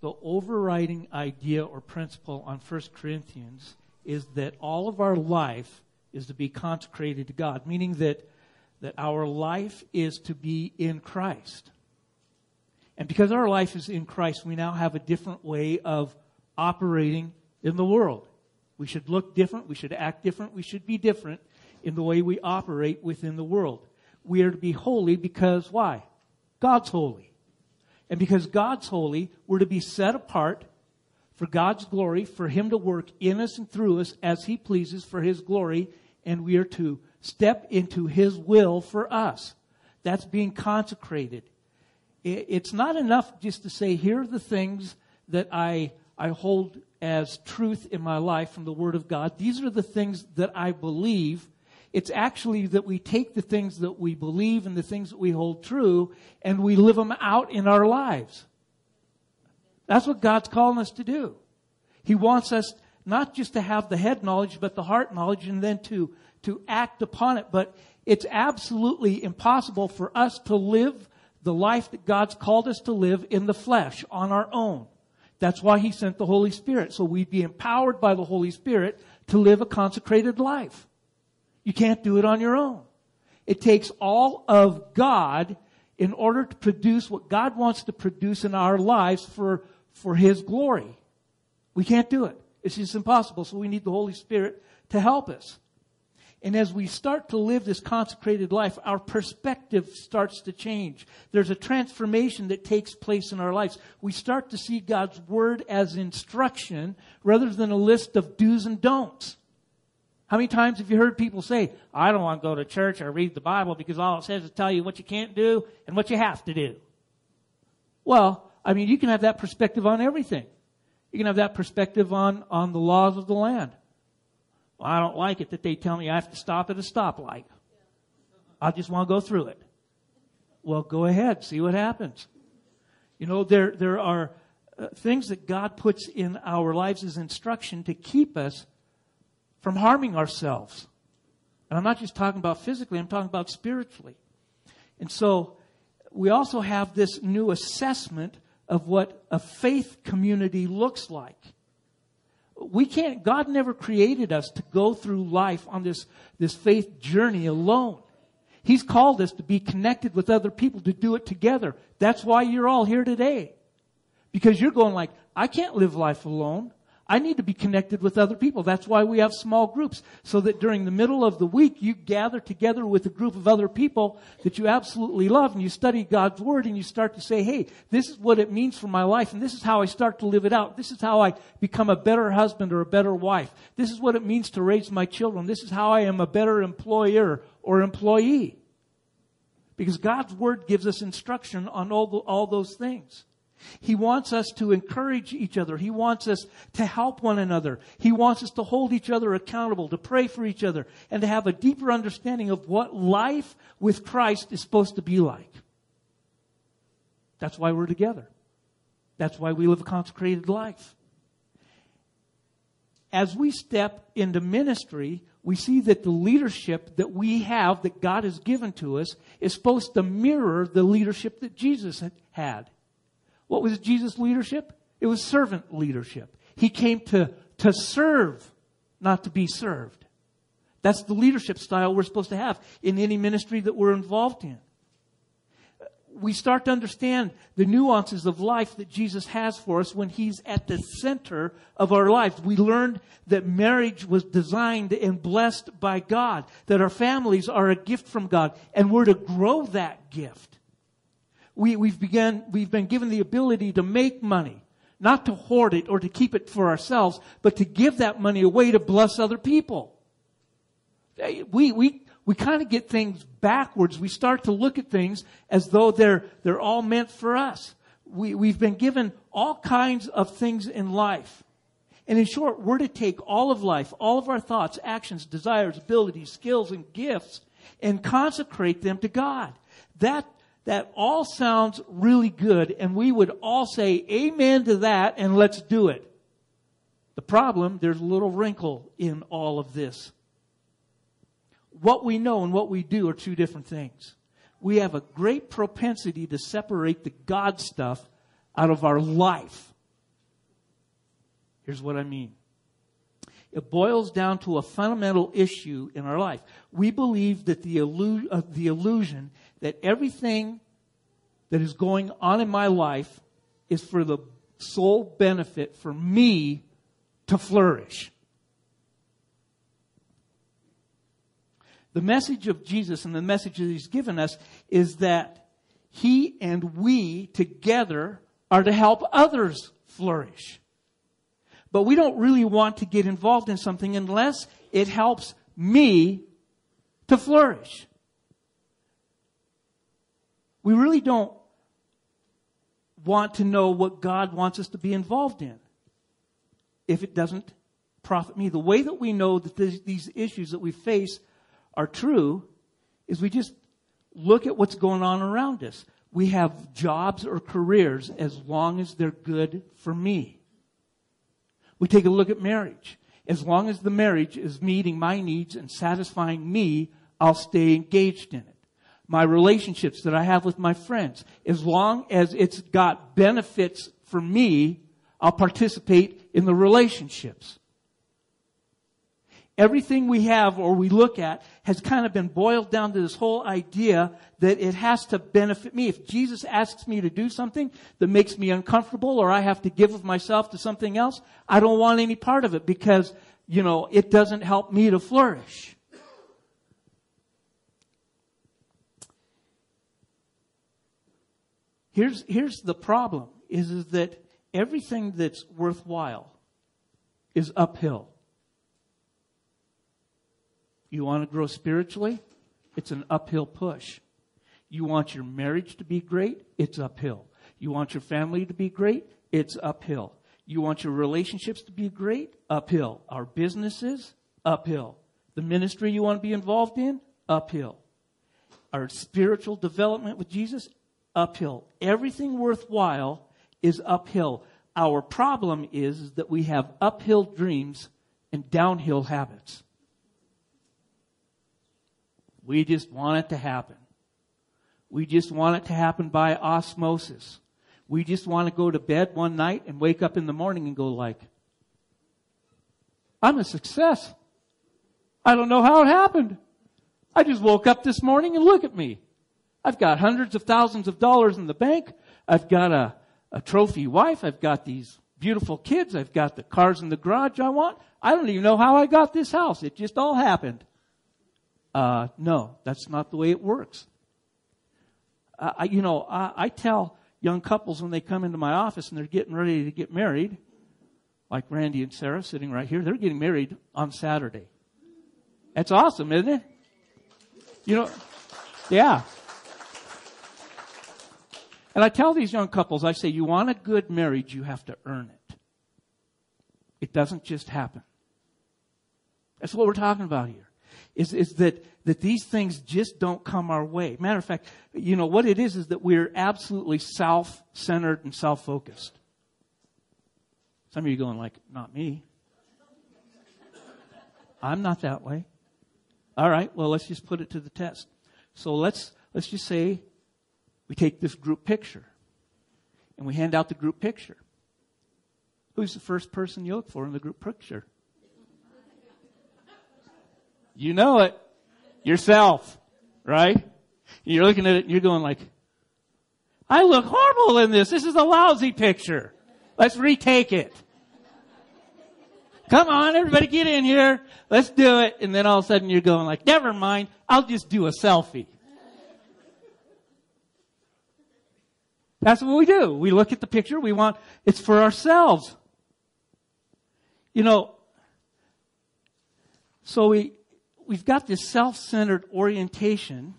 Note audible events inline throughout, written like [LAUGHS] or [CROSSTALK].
the overriding idea or principle on 1 Corinthians is that all of our life is to be consecrated to God, meaning that, that our life is to be in Christ. And because our life is in Christ, we now have a different way of operating in the world. We should look different, we should act different, we should be different in the way we operate within the world. We are to be holy because why? God's holy. And because God's holy, we're to be set apart for God's glory, for Him to work in us and through us as He pleases for His glory, and we are to step into His will for us. That's being consecrated. It's not enough just to say, here are the things that I, I hold as truth in my life from the Word of God. These are the things that I believe. It's actually that we take the things that we believe and the things that we hold true and we live them out in our lives. That's what God's calling us to do. He wants us not just to have the head knowledge, but the heart knowledge and then to, to act upon it. But it's absolutely impossible for us to live the life that God's called us to live in the flesh on our own. That's why He sent the Holy Spirit. So we'd be empowered by the Holy Spirit to live a consecrated life. You can't do it on your own. It takes all of God in order to produce what God wants to produce in our lives for for His glory. We can't do it. It's just impossible. So we need the Holy Spirit to help us. And as we start to live this consecrated life, our perspective starts to change. There's a transformation that takes place in our lives. We start to see God's Word as instruction rather than a list of do's and don'ts. How many times have you heard people say, I don't want to go to church or read the Bible because all it says is tell you what you can't do and what you have to do? Well, I mean, you can have that perspective on everything. You can have that perspective on, on the laws of the land. Well, I don't like it that they tell me I have to stop at a stoplight. I just want to go through it. Well, go ahead, see what happens. You know, there, there are uh, things that God puts in our lives as instruction to keep us from harming ourselves. And I'm not just talking about physically, I'm talking about spiritually. And so, we also have this new assessment of what a faith community looks like. We can't, God never created us to go through life on this, this faith journey alone. He's called us to be connected with other people, to do it together. That's why you're all here today. Because you're going like, I can't live life alone. I need to be connected with other people. That's why we have small groups. So that during the middle of the week, you gather together with a group of other people that you absolutely love and you study God's Word and you start to say, hey, this is what it means for my life and this is how I start to live it out. This is how I become a better husband or a better wife. This is what it means to raise my children. This is how I am a better employer or employee. Because God's Word gives us instruction on all, the, all those things. He wants us to encourage each other. He wants us to help one another. He wants us to hold each other accountable, to pray for each other, and to have a deeper understanding of what life with Christ is supposed to be like. That's why we're together. That's why we live a consecrated life. As we step into ministry, we see that the leadership that we have, that God has given to us, is supposed to mirror the leadership that Jesus had. What was Jesus' leadership? It was servant leadership. He came to, to serve, not to be served. That's the leadership style we're supposed to have in any ministry that we're involved in. We start to understand the nuances of life that Jesus has for us when He's at the center of our lives. We learned that marriage was designed and blessed by God, that our families are a gift from God, and we're to grow that gift we, we've begun, we've been given the ability to make money, not to hoard it or to keep it for ourselves, but to give that money away to bless other people. We, we, we kind of get things backwards. We start to look at things as though they're, they're all meant for us. We, we've been given all kinds of things in life. And in short, we're to take all of life, all of our thoughts, actions, desires, abilities, skills, and gifts, and consecrate them to God. That that all sounds really good, and we would all say amen to that, and let's do it. The problem, there's a little wrinkle in all of this. What we know and what we do are two different things. We have a great propensity to separate the God stuff out of our life. Here's what I mean. It boils down to a fundamental issue in our life. We believe that the, illu- uh, the illusion that everything that is going on in my life is for the sole benefit for me to flourish. The message of Jesus and the message that he's given us is that he and we together are to help others flourish. But we don't really want to get involved in something unless it helps me to flourish. We really don't want to know what God wants us to be involved in if it doesn't profit me. The way that we know that these issues that we face are true is we just look at what's going on around us. We have jobs or careers as long as they're good for me. We take a look at marriage. As long as the marriage is meeting my needs and satisfying me, I'll stay engaged in it. My relationships that I have with my friends, as long as it's got benefits for me, I'll participate in the relationships. Everything we have or we look at has kind of been boiled down to this whole idea that it has to benefit me. If Jesus asks me to do something that makes me uncomfortable or I have to give of myself to something else, I don't want any part of it because, you know, it doesn't help me to flourish. Here's, here's the problem is, is that everything that's worthwhile is uphill. You want to grow spiritually? It's an uphill push. You want your marriage to be great? It's uphill. You want your family to be great? It's uphill. You want your relationships to be great? Uphill. Our businesses? Uphill. The ministry you want to be involved in? Uphill. Our spiritual development with Jesus? Uphill. Everything worthwhile is uphill. Our problem is, that we have uphill dreams and downhill habits. We just want it to happen. We just want it to happen by osmosis. We just want to go to bed one night and wake up in the morning and go like, I'm a success. I don't know how it happened. I just woke up this morning and look at me. I've got hundreds of thousands of dollars in the bank. I've got a, a trophy wife. I've got these beautiful kids. I've got the cars in the garage I want. I don't even know how I got this house. It just all happened. Uh, no, that's not the way it works. Uh, I, you know, I, I tell young couples when they come into my office and they're getting ready to get married, like Randy and Sarah sitting right here, they're getting married on Saturday. That's awesome, isn't it? You know, yeah. And I tell these young couples, I say, you want a good marriage, you have to earn it. It doesn't just happen. That's what we're talking about here is, is that, that these things just don't come our way. Matter of fact, you know, what it is is that we're absolutely self-centered and self-focused. Some of you going like, not me. I'm not that way. All right, well, let's just put it to the test. So let's, let's just say we take this group picture and we hand out the group picture. Who's the first person you look for in the group picture? You know it. Yourself. Right? You're looking at it and you're going like, I look horrible in this. This is a lousy picture. Let's retake it. Come on, everybody get in here. Let's do it. And then all of a sudden you're going like, never mind. I'll just do a selfie. That's what we do. We look at the picture. We want, it's for ourselves. You know, so we, we've got this self-centered orientation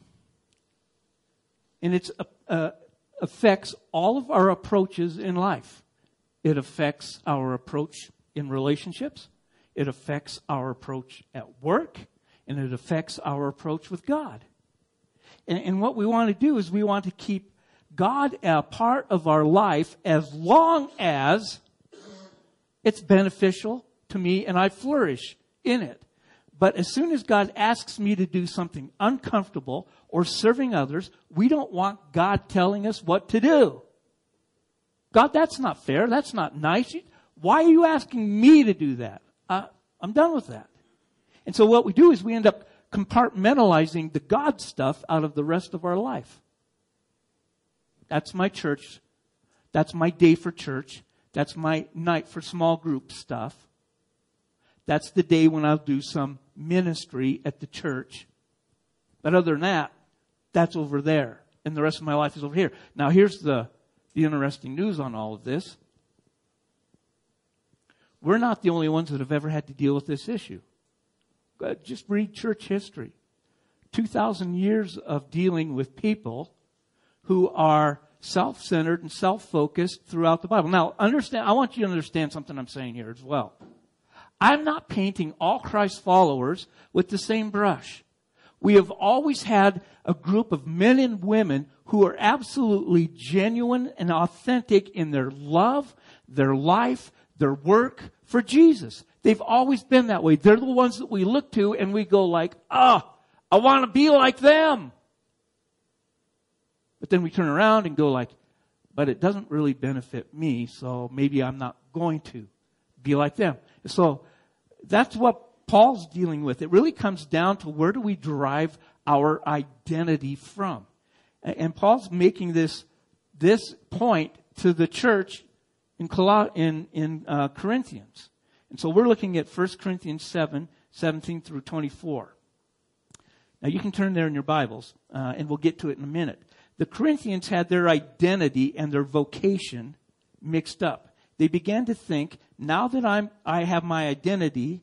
and it uh, uh, affects all of our approaches in life. It affects our approach in relationships. It affects our approach at work and it affects our approach with God. And, and what we want to do is we want to keep God a part of our life as long as it's beneficial to me and I flourish in it. But as soon as God asks me to do something uncomfortable or serving others, we don't want God telling us what to do. God, that's not fair. That's not nice. Why are you asking me to do that? Uh, I'm done with that. And so what we do is we end up compartmentalizing the God stuff out of the rest of our life. That's my church. That's my day for church. That's my night for small group stuff. That's the day when I'll do some ministry at the church. But other than that, that's over there. And the rest of my life is over here. Now here's the, the interesting news on all of this. We're not the only ones that have ever had to deal with this issue. Just read church history. 2,000 years of dealing with people who are self-centered and self-focused throughout the Bible. Now, understand, I want you to understand something I'm saying here as well. I'm not painting all Christ followers with the same brush. We have always had a group of men and women who are absolutely genuine and authentic in their love, their life, their work for Jesus. They've always been that way. They're the ones that we look to and we go like, ah, oh, I want to be like them. But then we turn around and go like, but it doesn't really benefit me, so maybe I'm not going to be like them. So that's what Paul's dealing with. It really comes down to where do we derive our identity from? And Paul's making this, this point to the church in, in, in uh, Corinthians. And so we're looking at 1 Corinthians 7, 17 through 24. Now you can turn there in your Bibles, uh, and we'll get to it in a minute. The Corinthians had their identity and their vocation mixed up. They began to think, now that I'm, I have my identity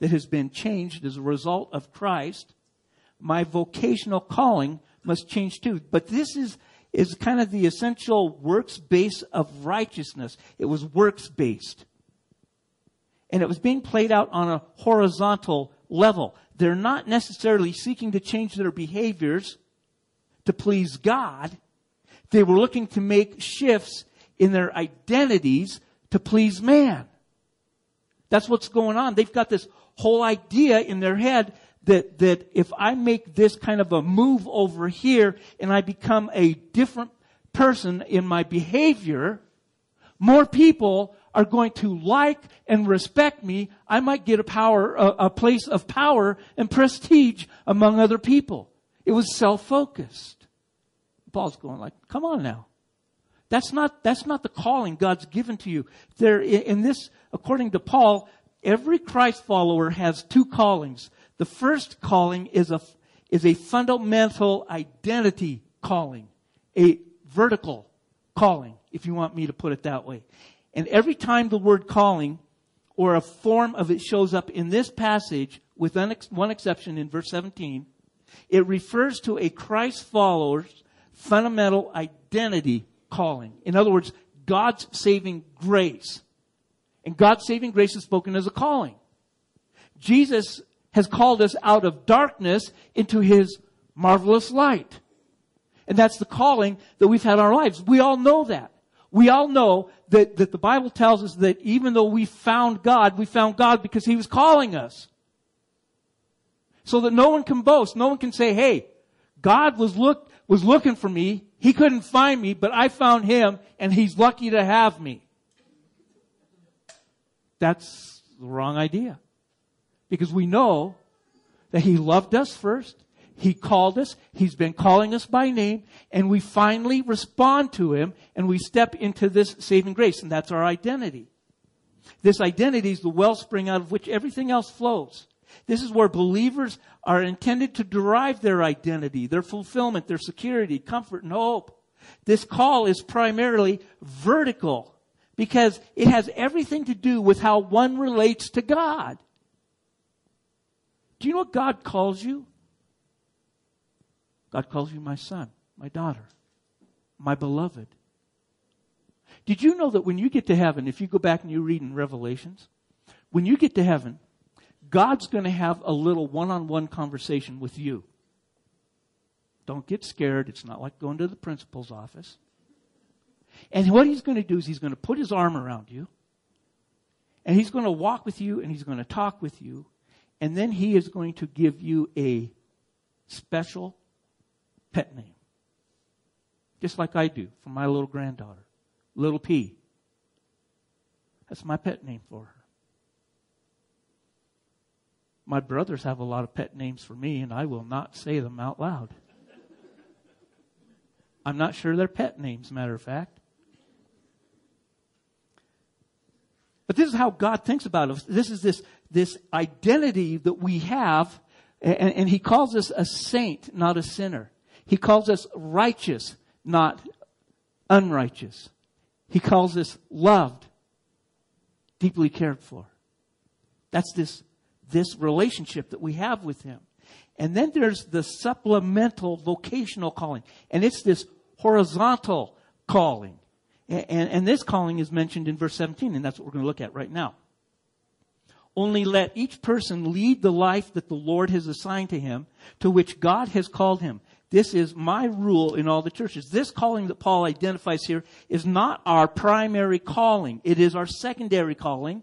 that has been changed as a result of Christ, my vocational calling must change too. But this is, is kind of the essential works base of righteousness. It was works based. And it was being played out on a horizontal level. They're not necessarily seeking to change their behaviors to please God. They were looking to make shifts in their identities to please man. That's what's going on. They've got this whole idea in their head that, that if I make this kind of a move over here and I become a different person in my behavior, more people are going to like and respect me. I might get a power, a, a place of power and prestige among other people. It was self-focused. Paul's going like, come on now. That's not, that's not the calling God's given to you. There, in this, according to Paul, every Christ follower has two callings. The first calling is a, is a fundamental identity calling, a vertical calling, if you want me to put it that way. And every time the word calling or a form of it shows up in this passage, with one exception in verse 17, it refers to a Christ follower's fundamental identity calling. In other words, God's saving grace. And God's saving grace is spoken as a calling. Jesus has called us out of darkness into his marvelous light. And that's the calling that we've had in our lives. We all know that. We all know that, that the Bible tells us that even though we found God, we found God because he was calling us. So that no one can boast. No one can say, hey, God was look, was looking for me. He couldn't find me, but I found him and he's lucky to have me. That's the wrong idea. Because we know that He loved us first. He called us. He's been calling us by name. And we finally respond to Him and we step into this saving grace. And that's our identity. This identity is the wellspring out of which everything else flows. This is where believers are intended to derive their identity, their fulfillment, their security, comfort, and hope. This call is primarily vertical because it has everything to do with how one relates to God. Do you know what God calls you? God calls you my son, my daughter, my beloved. Did you know that when you get to heaven, if you go back and you read in Revelations, when you get to heaven, God's going to have a little one on one conversation with you. Don't get scared. It's not like going to the principal's office. And what he's going to do is he's going to put his arm around you, and he's going to walk with you, and he's going to talk with you, and then he is going to give you a special pet name. Just like I do for my little granddaughter, Little P. That's my pet name for her. My brothers have a lot of pet names for me, and I will not say them out loud. I'm not sure they're pet names, matter of fact. But this is how God thinks about us. This is this, this identity that we have, and, and He calls us a saint, not a sinner. He calls us righteous, not unrighteous. He calls us loved, deeply cared for. That's this, this relationship that we have with Him. And then there's the supplemental vocational calling. And it's this horizontal calling. And, and, this calling is mentioned in verse 17, and that's what we're going to look at right now. Only let each person lead the life that the Lord has assigned to him, to which God has called him. This is my rule in all the churches. This calling that Paul identifies here is not our primary calling. It is our secondary calling.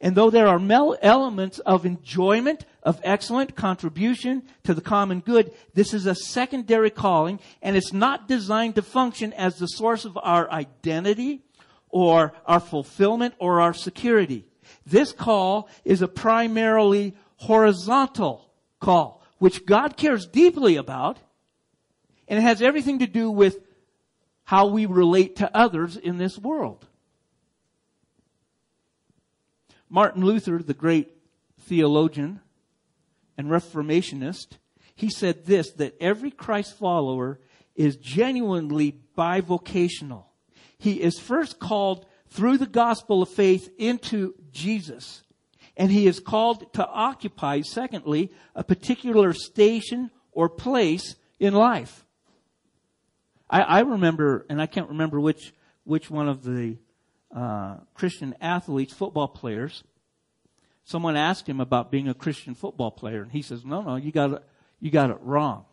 And though there are elements of enjoyment, of excellent contribution to the common good, this is a secondary calling and it's not designed to function as the source of our identity or our fulfillment or our security. This call is a primarily horizontal call, which God cares deeply about and it has everything to do with how we relate to others in this world. Martin Luther, the great theologian and reformationist, he said this, that every Christ follower is genuinely bivocational. He is first called through the gospel of faith into Jesus. And he is called to occupy, secondly, a particular station or place in life. I, I remember, and I can't remember which which one of the uh, Christian athletes, football players. Someone asked him about being a Christian football player, and he says, "No, no, you got it, you got it wrong.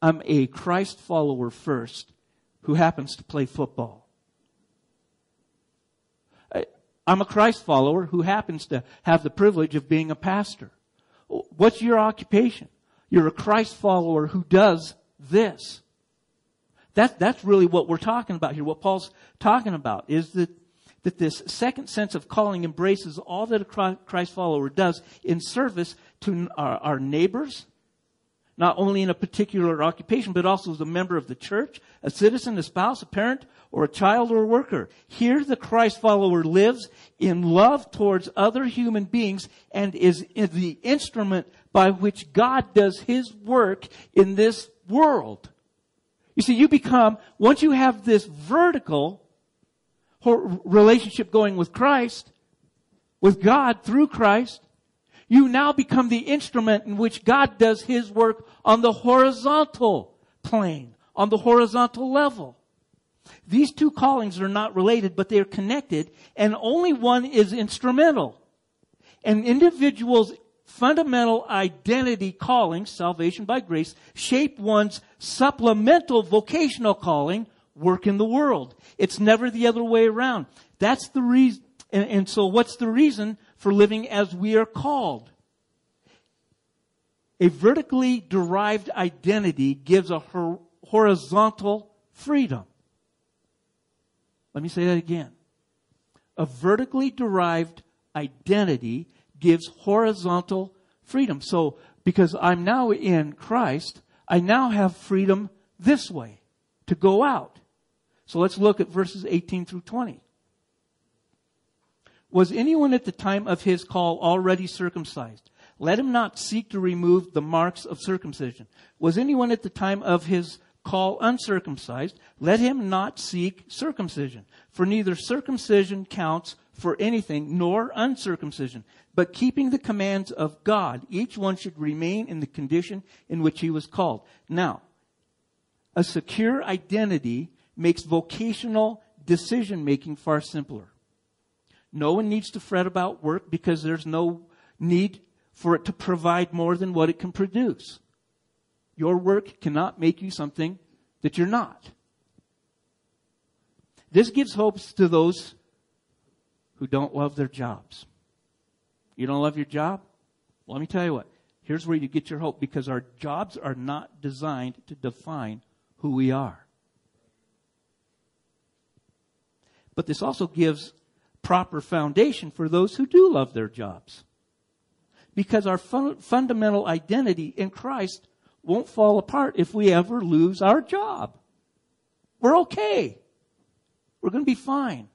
I'm a Christ follower first, who happens to play football. I, I'm a Christ follower who happens to have the privilege of being a pastor. What's your occupation? You're a Christ follower who does this. That, that's really what we're talking about here. What Paul's talking about is that, that this second sense of calling embraces all that a Christ follower does in service to our, our neighbors, not only in a particular occupation, but also as a member of the church, a citizen, a spouse, a parent, or a child or a worker. Here the Christ follower lives in love towards other human beings and is the instrument by which God does His work in this world. You see, you become, once you have this vertical relationship going with Christ, with God through Christ, you now become the instrument in which God does His work on the horizontal plane, on the horizontal level. These two callings are not related, but they are connected, and only one is instrumental. An individual's fundamental identity calling, salvation by grace, shape one's supplemental vocational calling, work in the world. It's never the other way around. That's the reason, and, and so what's the reason for living as we are called? A vertically derived identity gives a horizontal freedom. Let me say that again. A vertically derived identity gives horizontal freedom. So, because I'm now in Christ, I now have freedom this way to go out. So let's look at verses 18 through 20. Was anyone at the time of his call already circumcised? Let him not seek to remove the marks of circumcision. Was anyone at the time of his call uncircumcised? Let him not seek circumcision. For neither circumcision counts for anything, nor uncircumcision, but keeping the commands of God. Each one should remain in the condition in which he was called. Now, a secure identity makes vocational decision making far simpler. No one needs to fret about work because there's no need for it to provide more than what it can produce. Your work cannot make you something that you're not. This gives hopes to those who don't love their jobs. You don't love your job? Well, let me tell you what. Here's where you get your hope because our jobs are not designed to define who we are. But this also gives proper foundation for those who do love their jobs. Because our fun- fundamental identity in Christ won't fall apart if we ever lose our job. We're okay. We're going to be fine.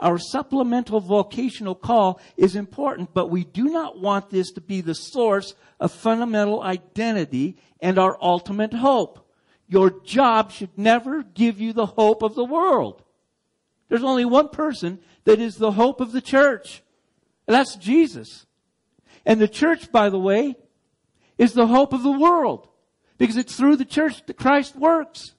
Our supplemental vocational call is important, but we do not want this to be the source of fundamental identity and our ultimate hope. Your job should never give you the hope of the world. There's only one person that is the hope of the church. And that's Jesus. And the church, by the way, is the hope of the world. Because it's through the church that Christ works.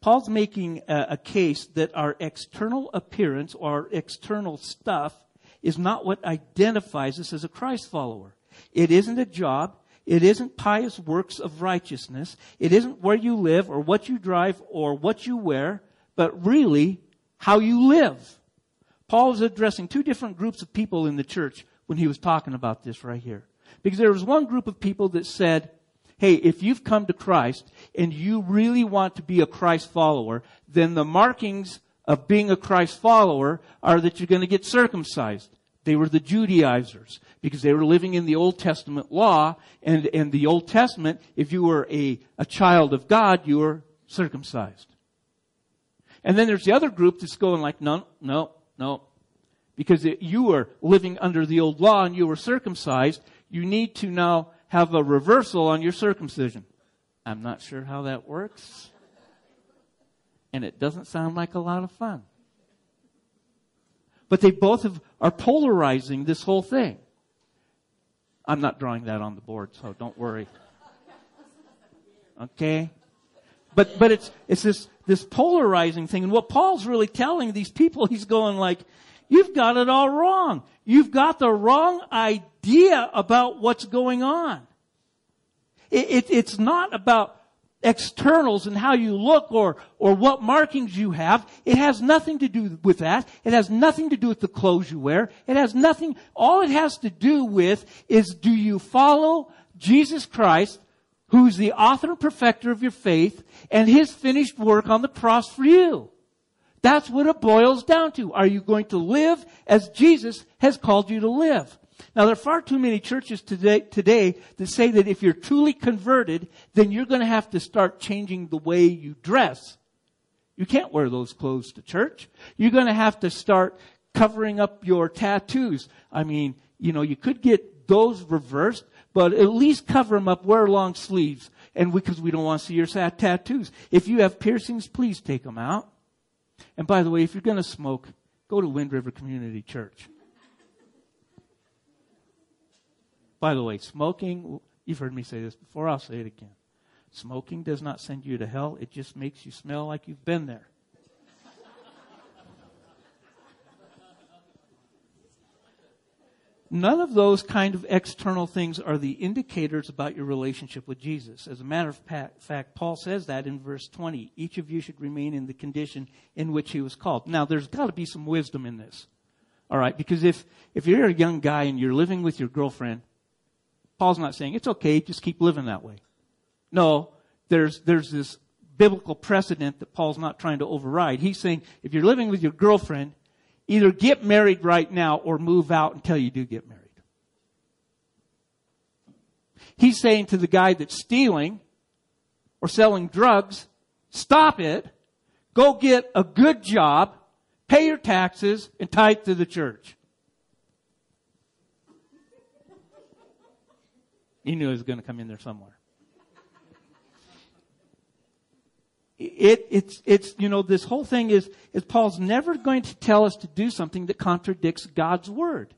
Paul's making a, a, case that our external appearance or our external stuff is not what identifies us as a Christ follower. It isn't a job. It isn't pious works of righteousness. It isn't where you live or what you drive or what you wear, but really how you live. Paul was addressing two different groups of people in the church when he was talking about this right here. Because there was one group of people that said, hey, if you've come to Christ and you really want to be a Christ follower, then the markings of being a Christ follower are that you're going to get circumcised. They were the Judaizers because they were living in the Old Testament law and, and the Old Testament, if you were a, a child of God, you were circumcised. And then there's the other group that's going like, no, no, no. Because you were living under the old law and you were circumcised, you need to now have a reversal on your circumcision. I'm not sure how that works. And it doesn't sound like a lot of fun. But they both have, are polarizing this whole thing. I'm not drawing that on the board, so don't worry. Okay? But, but it's, it's this, this polarizing thing. And what Paul's really telling these people, he's going like, you've got it all wrong. You've got the wrong idea about what's going on. It, it, it's not about externals and how you look or, or what markings you have. It has nothing to do with that. It has nothing to do with the clothes you wear. It has nothing, all it has to do with is do you follow Jesus Christ, who's the author and perfecter of your faith, and his finished work on the cross for you? That's what it boils down to. Are you going to live as Jesus has called you to live? Now there are far too many churches today, today that say that if you're truly converted, then you're going to have to start changing the way you dress. You can't wear those clothes to church. You're going to have to start covering up your tattoos. I mean, you know, you could get those reversed, but at least cover them up, wear long sleeves. And because we don't want to see your sad tattoos. If you have piercings, please take them out. And by the way, if you're going to smoke, go to Wind River Community Church. By the way, smoking, you've heard me say this before, I'll say it again. Smoking does not send you to hell, it just makes you smell like you've been there. None of those kind of external things are the indicators about your relationship with Jesus. As a matter of fact, Paul says that in verse 20. Each of you should remain in the condition in which he was called. Now, there's got to be some wisdom in this. All right, because if, if you're a young guy and you're living with your girlfriend Paul's not saying it's okay, just keep living that way. No, there's, there's this biblical precedent that Paul's not trying to override. He's saying if you're living with your girlfriend, either get married right now or move out until you do get married. He's saying to the guy that's stealing or selling drugs, stop it, go get a good job, pay your taxes, and tithe to the church. He knew he was going to come in there somewhere. It, it's, it's, you know, this whole thing is, is Paul's never going to tell us to do something that contradicts God's word.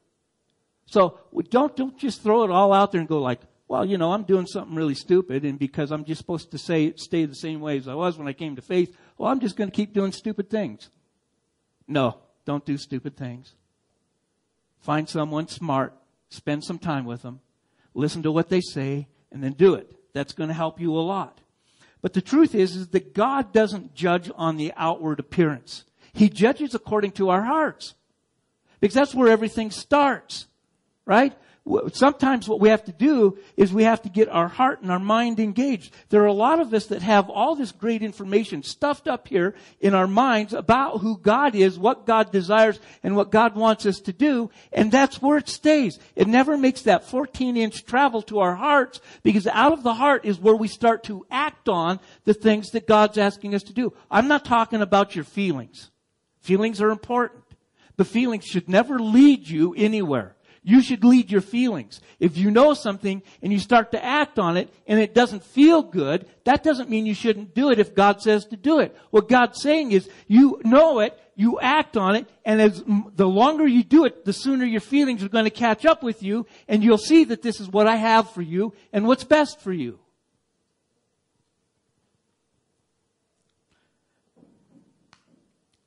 So don't, don't just throw it all out there and go like, well, you know, I'm doing something really stupid and because I'm just supposed to say, stay the same way as I was when I came to faith, well, I'm just going to keep doing stupid things. No, don't do stupid things. Find someone smart, spend some time with them, listen to what they say, and then do it. That's going to help you a lot. But the truth is, is that God doesn't judge on the outward appearance. He judges according to our hearts. Because that's where everything starts. Right? Sometimes what we have to do is we have to get our heart and our mind engaged. There are a lot of us that have all this great information stuffed up here in our minds about who God is, what God desires, and what God wants us to do, and that's where it stays. It never makes that 14 inch travel to our hearts because out of the heart is where we start to act on the things that God's asking us to do. I'm not talking about your feelings. Feelings are important. The feelings should never lead you anywhere. You should lead your feelings. If you know something and you start to act on it and it doesn't feel good, that doesn't mean you shouldn't do it if God says to do it. What God's saying is you know it, you act on it, and as the longer you do it, the sooner your feelings are going to catch up with you and you'll see that this is what I have for you and what's best for you.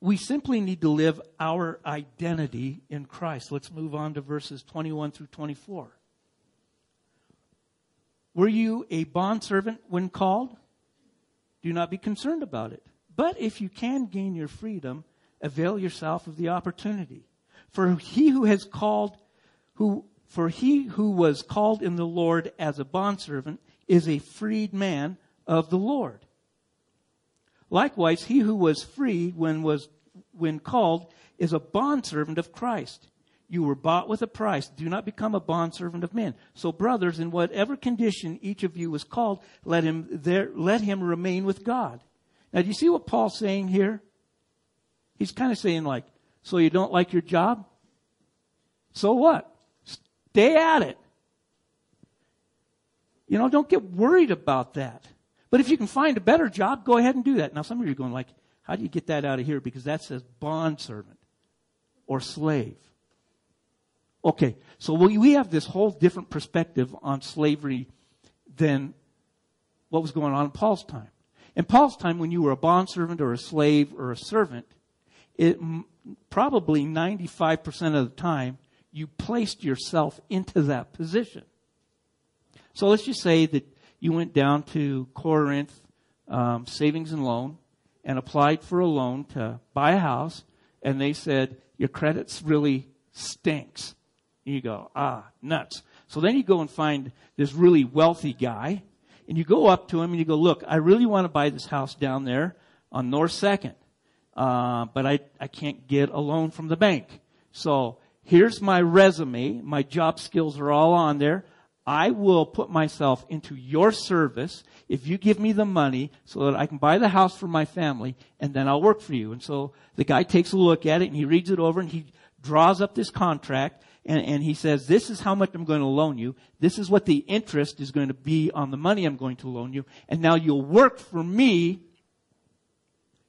We simply need to live our identity in Christ. Let's move on to verses 21 through 24. Were you a bondservant when called? Do not be concerned about it. But if you can gain your freedom, avail yourself of the opportunity. For he who has called, who, for he who was called in the Lord as a bondservant is a freed man of the Lord. Likewise, he who was free when was when called is a bondservant of Christ. You were bought with a price. Do not become a bondservant of men. So brothers, in whatever condition each of you was called, let him there, let him remain with God. Now, do you see what Paul's saying here? He's kind of saying like, so you don't like your job? So what? Stay at it. You know, don't get worried about that. But if you can find a better job, go ahead and do that. Now, some of you are going like, how do you get that out of here? Because that says bondservant or slave. Okay, so we have this whole different perspective on slavery than what was going on in Paul's time. In Paul's time, when you were a bondservant or a slave or a servant, it probably 95% of the time you placed yourself into that position. So let's just say that you went down to Corinth um, Savings and Loan and applied for a loan to buy a house, and they said, Your credit's really stinks. you go, Ah, nuts. So then you go and find this really wealthy guy, and you go up to him and you go, Look, I really want to buy this house down there on North 2nd, uh, but I, I can't get a loan from the bank. So here's my resume. My job skills are all on there. I will put myself into your service if you give me the money so that I can buy the house for my family and then I'll work for you. And so the guy takes a look at it and he reads it over and he draws up this contract and, and he says, this is how much I'm going to loan you. This is what the interest is going to be on the money I'm going to loan you. And now you'll work for me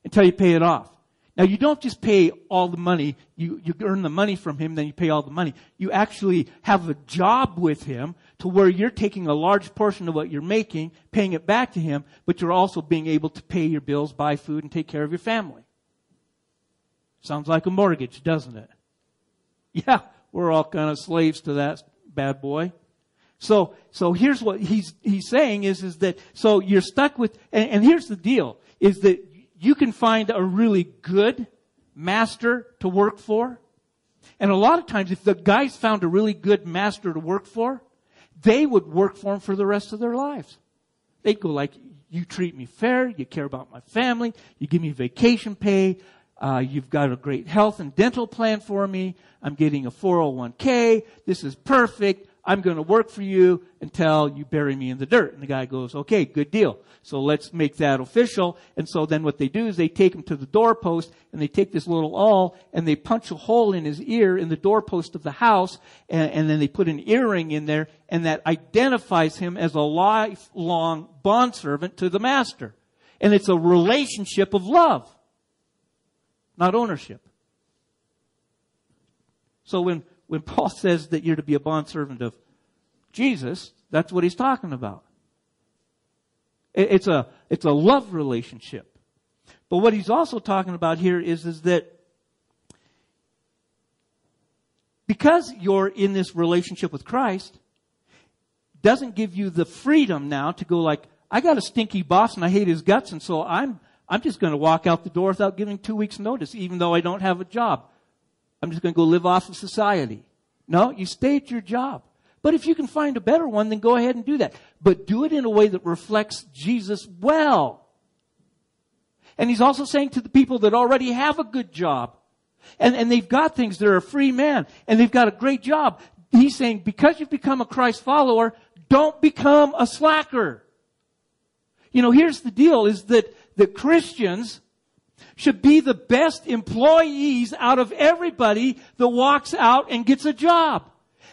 until you pay it off. Now you don't just pay all the money, you, you earn the money from him, then you pay all the money. You actually have a job with him to where you're taking a large portion of what you're making, paying it back to him, but you're also being able to pay your bills, buy food, and take care of your family. Sounds like a mortgage, doesn't it? [LAUGHS] Yeah, we're all kind of slaves to that bad boy. So, so here's what he's, he's saying is, is that, so you're stuck with, and, and here's the deal, is that you can find a really good master to work for. And a lot of times, if the guys found a really good master to work for, they would work for him for the rest of their lives. They'd go like, you treat me fair, you care about my family, you give me vacation pay, uh, you've got a great health and dental plan for me, I'm getting a 401k, this is perfect, I'm going to work for you until you bury me in the dirt. And the guy goes, okay, good deal. So let's make that official. And so then what they do is they take him to the doorpost and they take this little awl and they punch a hole in his ear in the doorpost of the house and, and then they put an earring in there and that identifies him as a lifelong bondservant to the master. And it's a relationship of love, not ownership. So when when Paul says that you're to be a bondservant of Jesus, that's what he's talking about. It's a, it's a love relationship. But what he's also talking about here is, is that because you're in this relationship with Christ, doesn't give you the freedom now to go like, I got a stinky boss and I hate his guts and so I'm, I'm just going to walk out the door without giving two weeks notice even though I don't have a job. I'm just going to go live off of society. No, you stay at your job. But if you can find a better one, then go ahead and do that. But do it in a way that reflects Jesus well. And he's also saying to the people that already have a good job, and, and they've got things, they're a free man, and they've got a great job. He's saying, because you've become a Christ follower, don't become a slacker. You know, here's the deal is that, the Christians should be the best employees out of everybody that walks out and gets a job.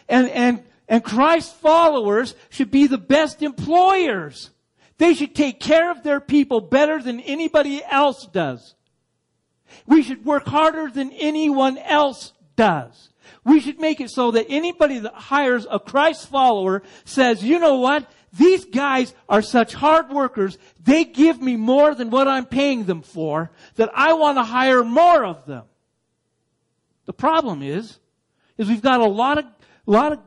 And, and, and Christ followers should be the best employers. They should take care of their people better than anybody else does. We should work harder than anyone else does. We should make it so that anybody that hires a Christ follower says, you know what? These guys are such hard workers. They give me more than what I'm paying them for that I want to hire more of them. The problem is, is we've got a lot of, lot of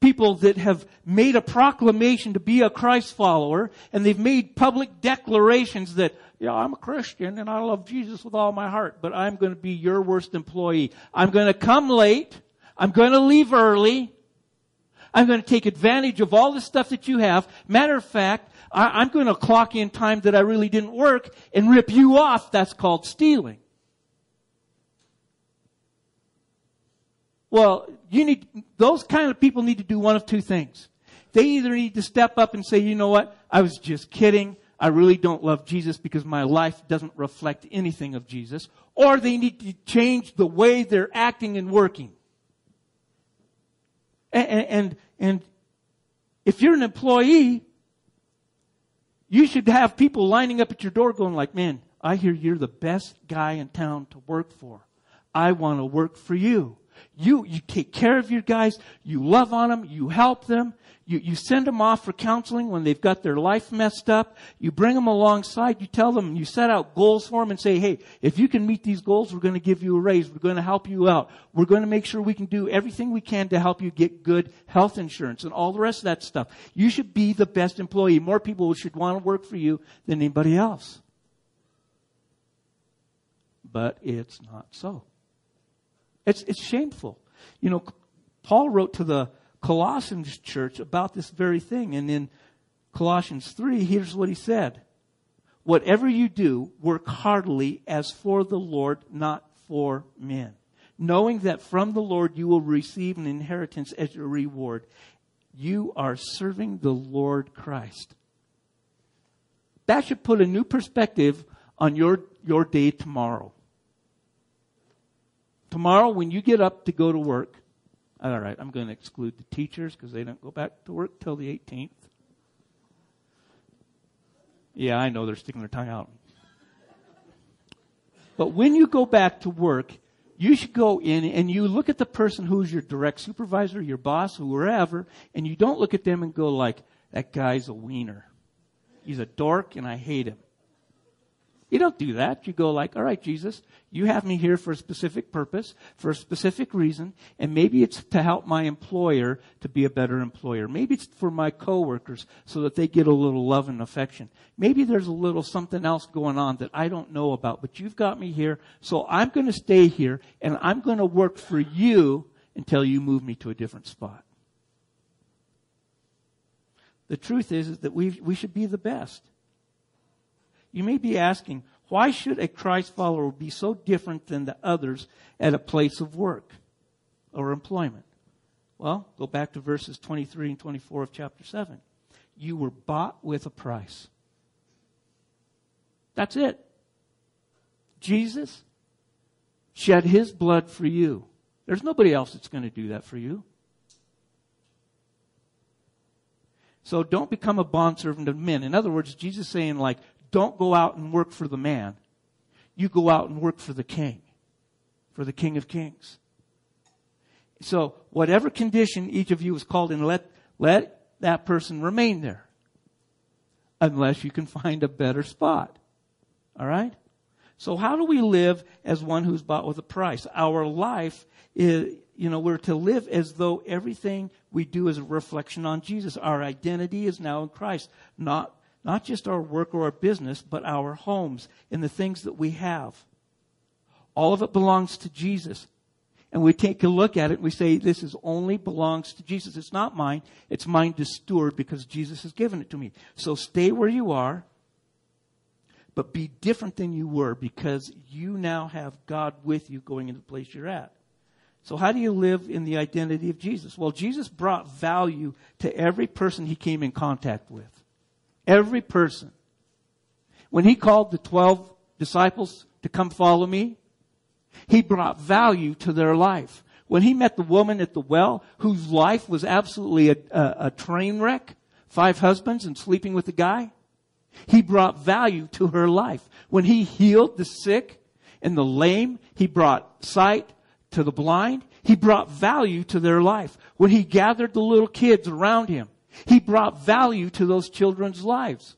people that have made a proclamation to be a Christ follower and they've made public declarations that, yeah, I'm a Christian and I love Jesus with all my heart, but I'm going to be your worst employee. I'm going to come late. I'm going to leave early. I'm going to take advantage of all the stuff that you have. Matter of fact, I, am going to clock in time that I really didn't work and rip you off. That's called stealing. Well, you need, those kind of people need to do one of two things. They either need to step up and say, you know what, I was just kidding. I really don't love Jesus because my life doesn't reflect anything of Jesus. Or they need to change the way they're acting and working. And, and, and if you're an employee, you should have people lining up at your door going like, man, I hear you're the best guy in town to work for. I want to work for you. You, you take care of your guys. You love on them. You help them. You, you send them off for counseling when they've got their life messed up. You bring them alongside. You tell them, you set out goals for them and say, hey, if you can meet these goals, we're going to give you a raise. We're going to help you out. We're going to make sure we can do everything we can to help you get good health insurance and all the rest of that stuff. You should be the best employee. More people should want to work for you than anybody else. But it's not so. It's, it's shameful. You know, Paul wrote to the Colossians church about this very thing. And in Colossians 3, here's what he said. Whatever you do, work heartily as for the Lord, not for men. Knowing that from the Lord you will receive an inheritance as your reward. You are serving the Lord Christ. That should put a new perspective on your, your day tomorrow. Tomorrow, when you get up to go to work, all right, I'm going to exclude the teachers because they don't go back to work till the 18th. Yeah, I know they're sticking their tongue out. But when you go back to work, you should go in and you look at the person who's your direct supervisor, your boss, whoever, and you don't look at them and go like, that guy's a wiener. He's a dork and I hate him. You don't do that. You go like, all right, Jesus, you have me here for a specific purpose, for a specific reason, and maybe it's to help my employer to be a better employer. Maybe it's for my coworkers so that they get a little love and affection. Maybe there's a little something else going on that I don't know about, but you've got me here, so I'm going to stay here and I'm going to work for you until you move me to a different spot. The truth is, is that we we should be the best. You may be asking, why should a Christ follower be so different than the others at a place of work or employment? Well, go back to verses 23 and 24 of chapter 7. You were bought with a price. That's it. Jesus shed his blood for you. There's nobody else that's going to do that for you. So don't become a bondservant of men. In other words, Jesus is saying like, don't go out and work for the man. You go out and work for the king, for the king of kings. So whatever condition each of you is called in, let, let that person remain there. Unless you can [LAUGHS] find a better spot. Alright? So how do we live as one who's bought with a price? Our life is, you know, we're to live as though everything we do is a reflection on Jesus. Our identity is now in Christ, not not just our work or our business, but our homes and the things that we have. All of it belongs to Jesus. and we take a look at it and we say, this is only belongs to Jesus. It's not mine. It's mine to steward because Jesus has given it to me. So stay where you are, but be different than you were because you now have God with you going into the place you're at. So how do you live in the identity of Jesus? Well, Jesus brought value to every person he came in contact with. Every person. When he called the 12 disciples to come follow me, he brought value to their life. When he met the woman at the well, whose life was absolutely a, a, a train wreck, five husbands and sleeping with a guy, he brought value to her life. When he healed the sick and the lame, he brought sight to the blind. He brought value to their life. When he gathered the little kids around him, he brought value to those children's lives.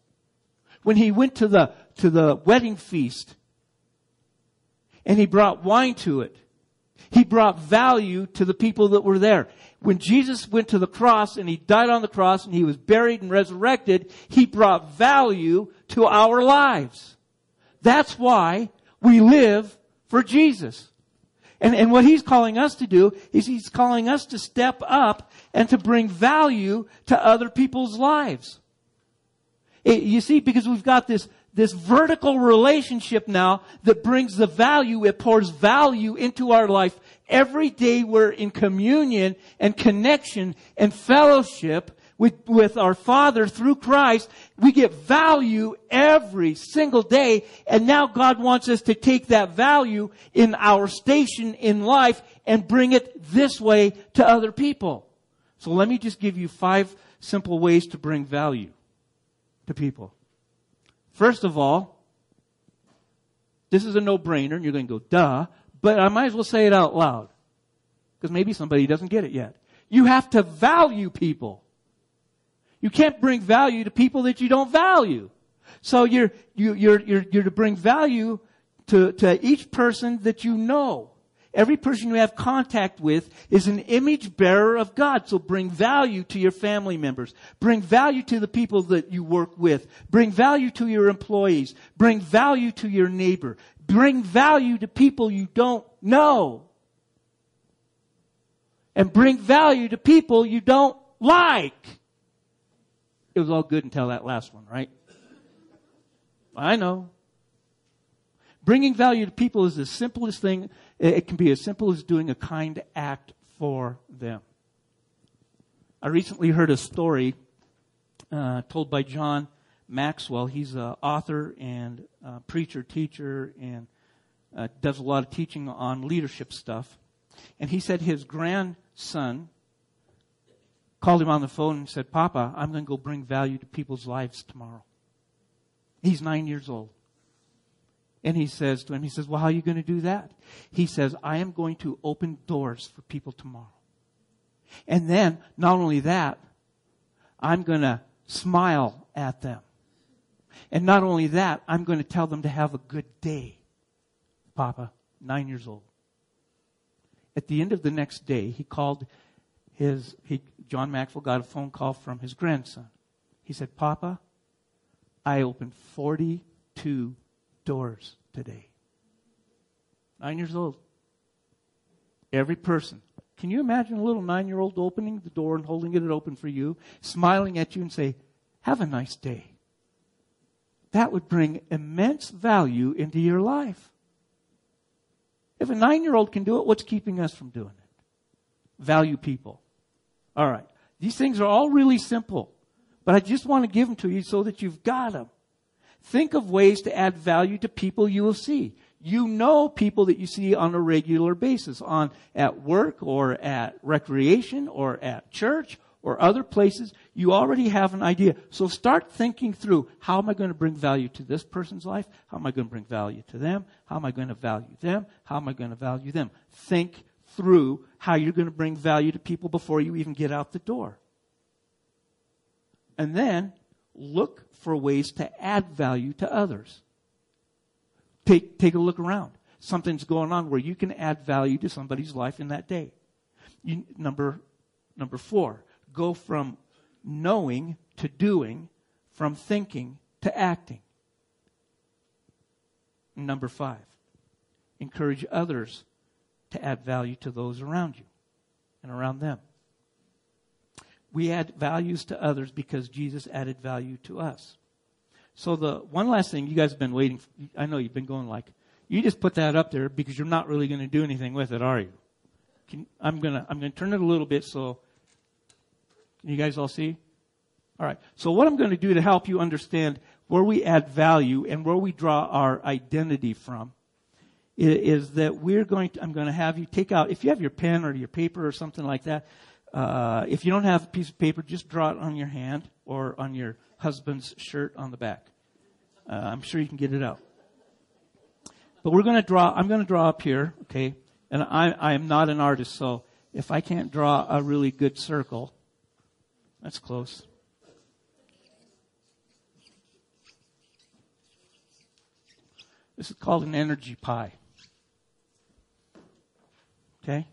When he went to the, to the wedding feast and he brought wine to it, he brought value to the people that were there. When Jesus went to the cross and he died on the cross and he was buried and resurrected, he brought value to our lives. That's why we live for Jesus. And, and what he's calling us to do is he's calling us to step up and to bring value to other people's lives. It, you see, because we've got this, this vertical relationship now that brings the value, it pours value into our life. Every day we're in communion and connection and fellowship with, with our Father through Christ, we get value every single day. And now God wants us to take that value in our station in life and bring it this way to other people. So let me just give you five simple ways to bring value to people. First of all, this is a no-brainer and you're going to go, duh, but I might as well say it out loud. Because maybe somebody doesn't get it yet. You have to value people. You can't bring value to people that you don't value. So you're, you, you're, you're, you're to bring value to, to each person that you know. Every person you have contact with is an image bearer of God. So bring value to your family members. Bring value to the people that you work with. Bring value to your employees. Bring value to your neighbor. Bring value to people you don't know. And bring value to people you don't like. It was all good until that last one, right? I know. Bringing value to people is the simplest thing. It can be as simple as doing a kind act for them. I recently heard a story uh, told by John Maxwell. He's an author and preacher, teacher, and uh, does a lot of teaching on leadership stuff. And he said his grandson called him on the phone and said, Papa, I'm going to go bring value to people's lives tomorrow. He's nine years old. And he says to him, he says, well, how are you going to do that? He says, I am going to open doors for people tomorrow. And then, not only that, I'm going to smile at them. And not only that, I'm going to tell them to have a good day. Papa, nine years old. At the end of the next day, he called his, he, John Maxwell got a phone call from his grandson. He said, Papa, I opened 42 doors today. Nine years old. Every person. Can you imagine a little nine year old opening the door and holding it open for you, smiling at you and say, have a nice day? That would bring immense value into your life. If a nine year old can do it, what's keeping us from doing it? Value people. All right. These things are all really simple, but I just want to give them to you so that you've got them. Think of ways to add value to people you will see. You know people that you see on a regular basis on at work or at recreation or at church or other places. You already have an idea. So start thinking through how am I going to bring value to this person's life? How am I going to bring value to them? How am I going to value them? How am I going to value them? Think through how you're going to bring value to people before you even get out the door. And then look for ways to add value to others. Take, take a look around. Something's going on where you can add value to somebody's life in that day. You, number, number four, go from knowing to doing, from thinking to acting. Number five, encourage others to add value to those around you and around them. We add values to others because Jesus added value to us. So the one last thing you guys have been waiting. For, I know you've been going like, you just put that up there because you're not really going to do anything with it, are you? Can, I'm gonna I'm gonna turn it a little bit so. Can you guys all see? All right. So what I'm going to do to help you understand where we add value and where we draw our identity from is that we're going to, I'm going to have you take out, if you have your pen or your paper or something like that, uh, if you don't have a piece of paper, just draw it on your hand or on your husband's shirt on the back. Uh, I'm sure you can get it out. But we're going to draw, I'm going to draw up here, okay? And I, I am not an artist, so if I can't draw a really good circle, that's close. This is called an energy pie. Okay?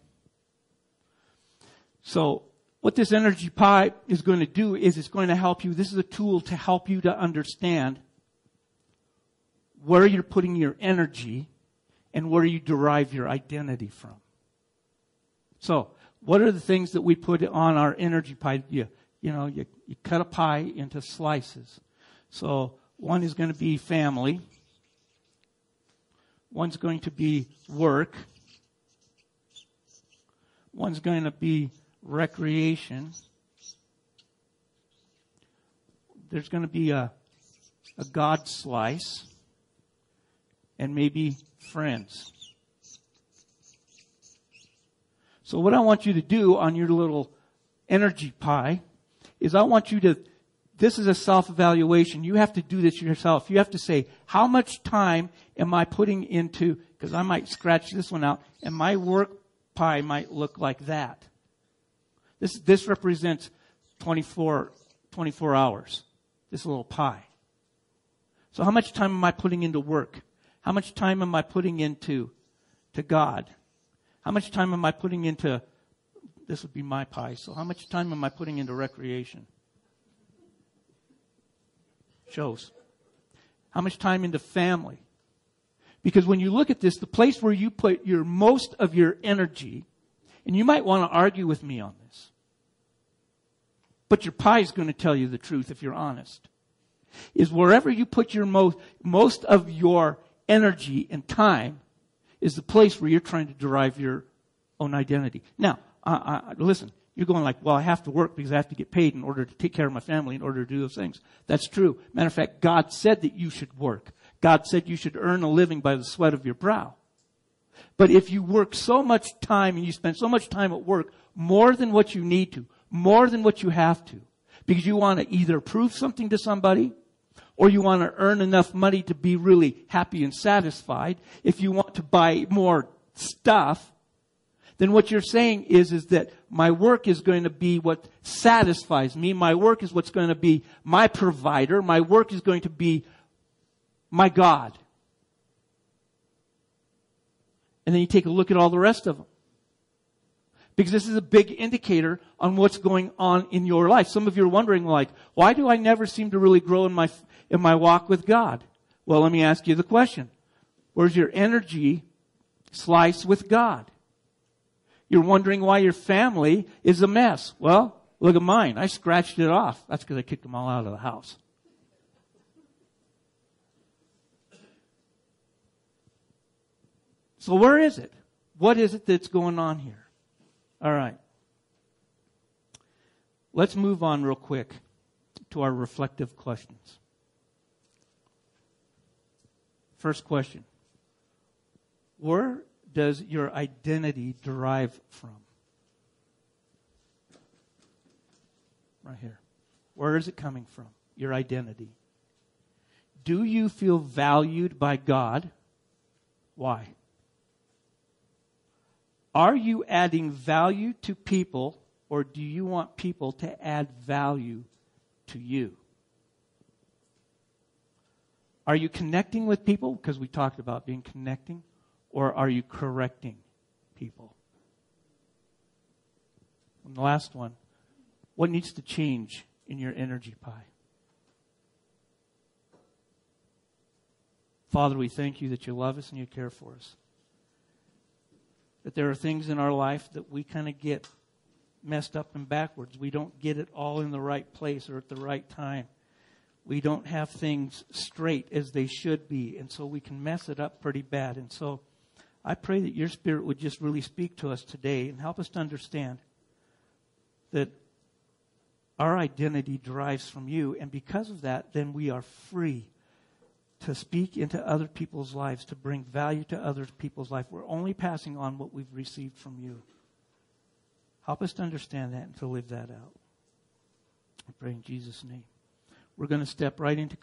So, what this energy pie is going to do is it's going to help you. This is a tool to help you to understand where you're putting your energy and where you derive your identity from. So, what are the things that we put on our energy pie? You, you know, you, you cut a pie into slices. So, one is going to be family. One's going to be work. One's going to be recreation. There's going to be a, a God slice and maybe friends. So what I want you to do on your little energy pie is I want you to this is a self-evaluation. You have to do this yourself. You have to say, how much time am I putting into, because I might scratch this one out, and my work pie might look like that. This, this represents 24, 24 hours. This little pie. So how much time am I putting into work? How much time am I putting into, to God? How much time am I putting into, this would be my pie, so how much time am I putting into recreation? shows. How much time into family? Because when you look at this, the place where you put your most of your energy, and you might want to argue with me on this, but your pie is going to tell you the truth if you're honest, is wherever you put your most, most of your energy and time is the place where you're trying to derive your own identity. Now, uh, uh, listen, you're going like, well, I have to work because I have to get paid in order to take care of my family, in order to do those things. That's true. Matter of fact, God said that you should work. God said you should earn a living by the sweat of your brow. But if you work so much time and you spend so much time at work, more than what you need to, more than what you have to, because you want to either prove something to somebody, or you want to earn enough money to be really happy and satisfied, if you want to buy more stuff, then what you're saying is, is that my work is going to be what satisfies me. My work is what's going to be my provider. My work is going to be my God. And then you take a look at all the rest of them. Because this is a big indicator on what's going on in your life. Some of you are wondering like, why do I never seem to really grow in my, in my walk with God? Well, let me ask you the question. Where's your energy slice with God? You're wondering why your family is a mess. Well, look at mine. I scratched it off. That's because I kicked them all out of the house. So where is it? What is it that's going on here? All right. Let's move on real quick to our reflective questions. First question. Where does your identity derive from? Right here. Where is it coming from? Your identity. Do you feel valued by God? Why? Are you adding value to people or do you want people to add value to you? Are you connecting with people? Because we talked about being connecting or are you correcting people? And the last one, what needs to change in your energy pie? Father, we thank you that you love us and you care for us. That there are things in our life that we kind of get messed up and backwards. We don't get it all in the right place or at the right time. We don't have things straight as they should be, and so we can mess it up pretty bad. And so I pray that your spirit would just really speak to us today and help us to understand that our identity derives from you, and because of that, then we are free to speak into other people's lives, to bring value to other people's life. We're only passing on what we've received from you. Help us to understand that and to live that out. I pray in Jesus' name. We're going to step right into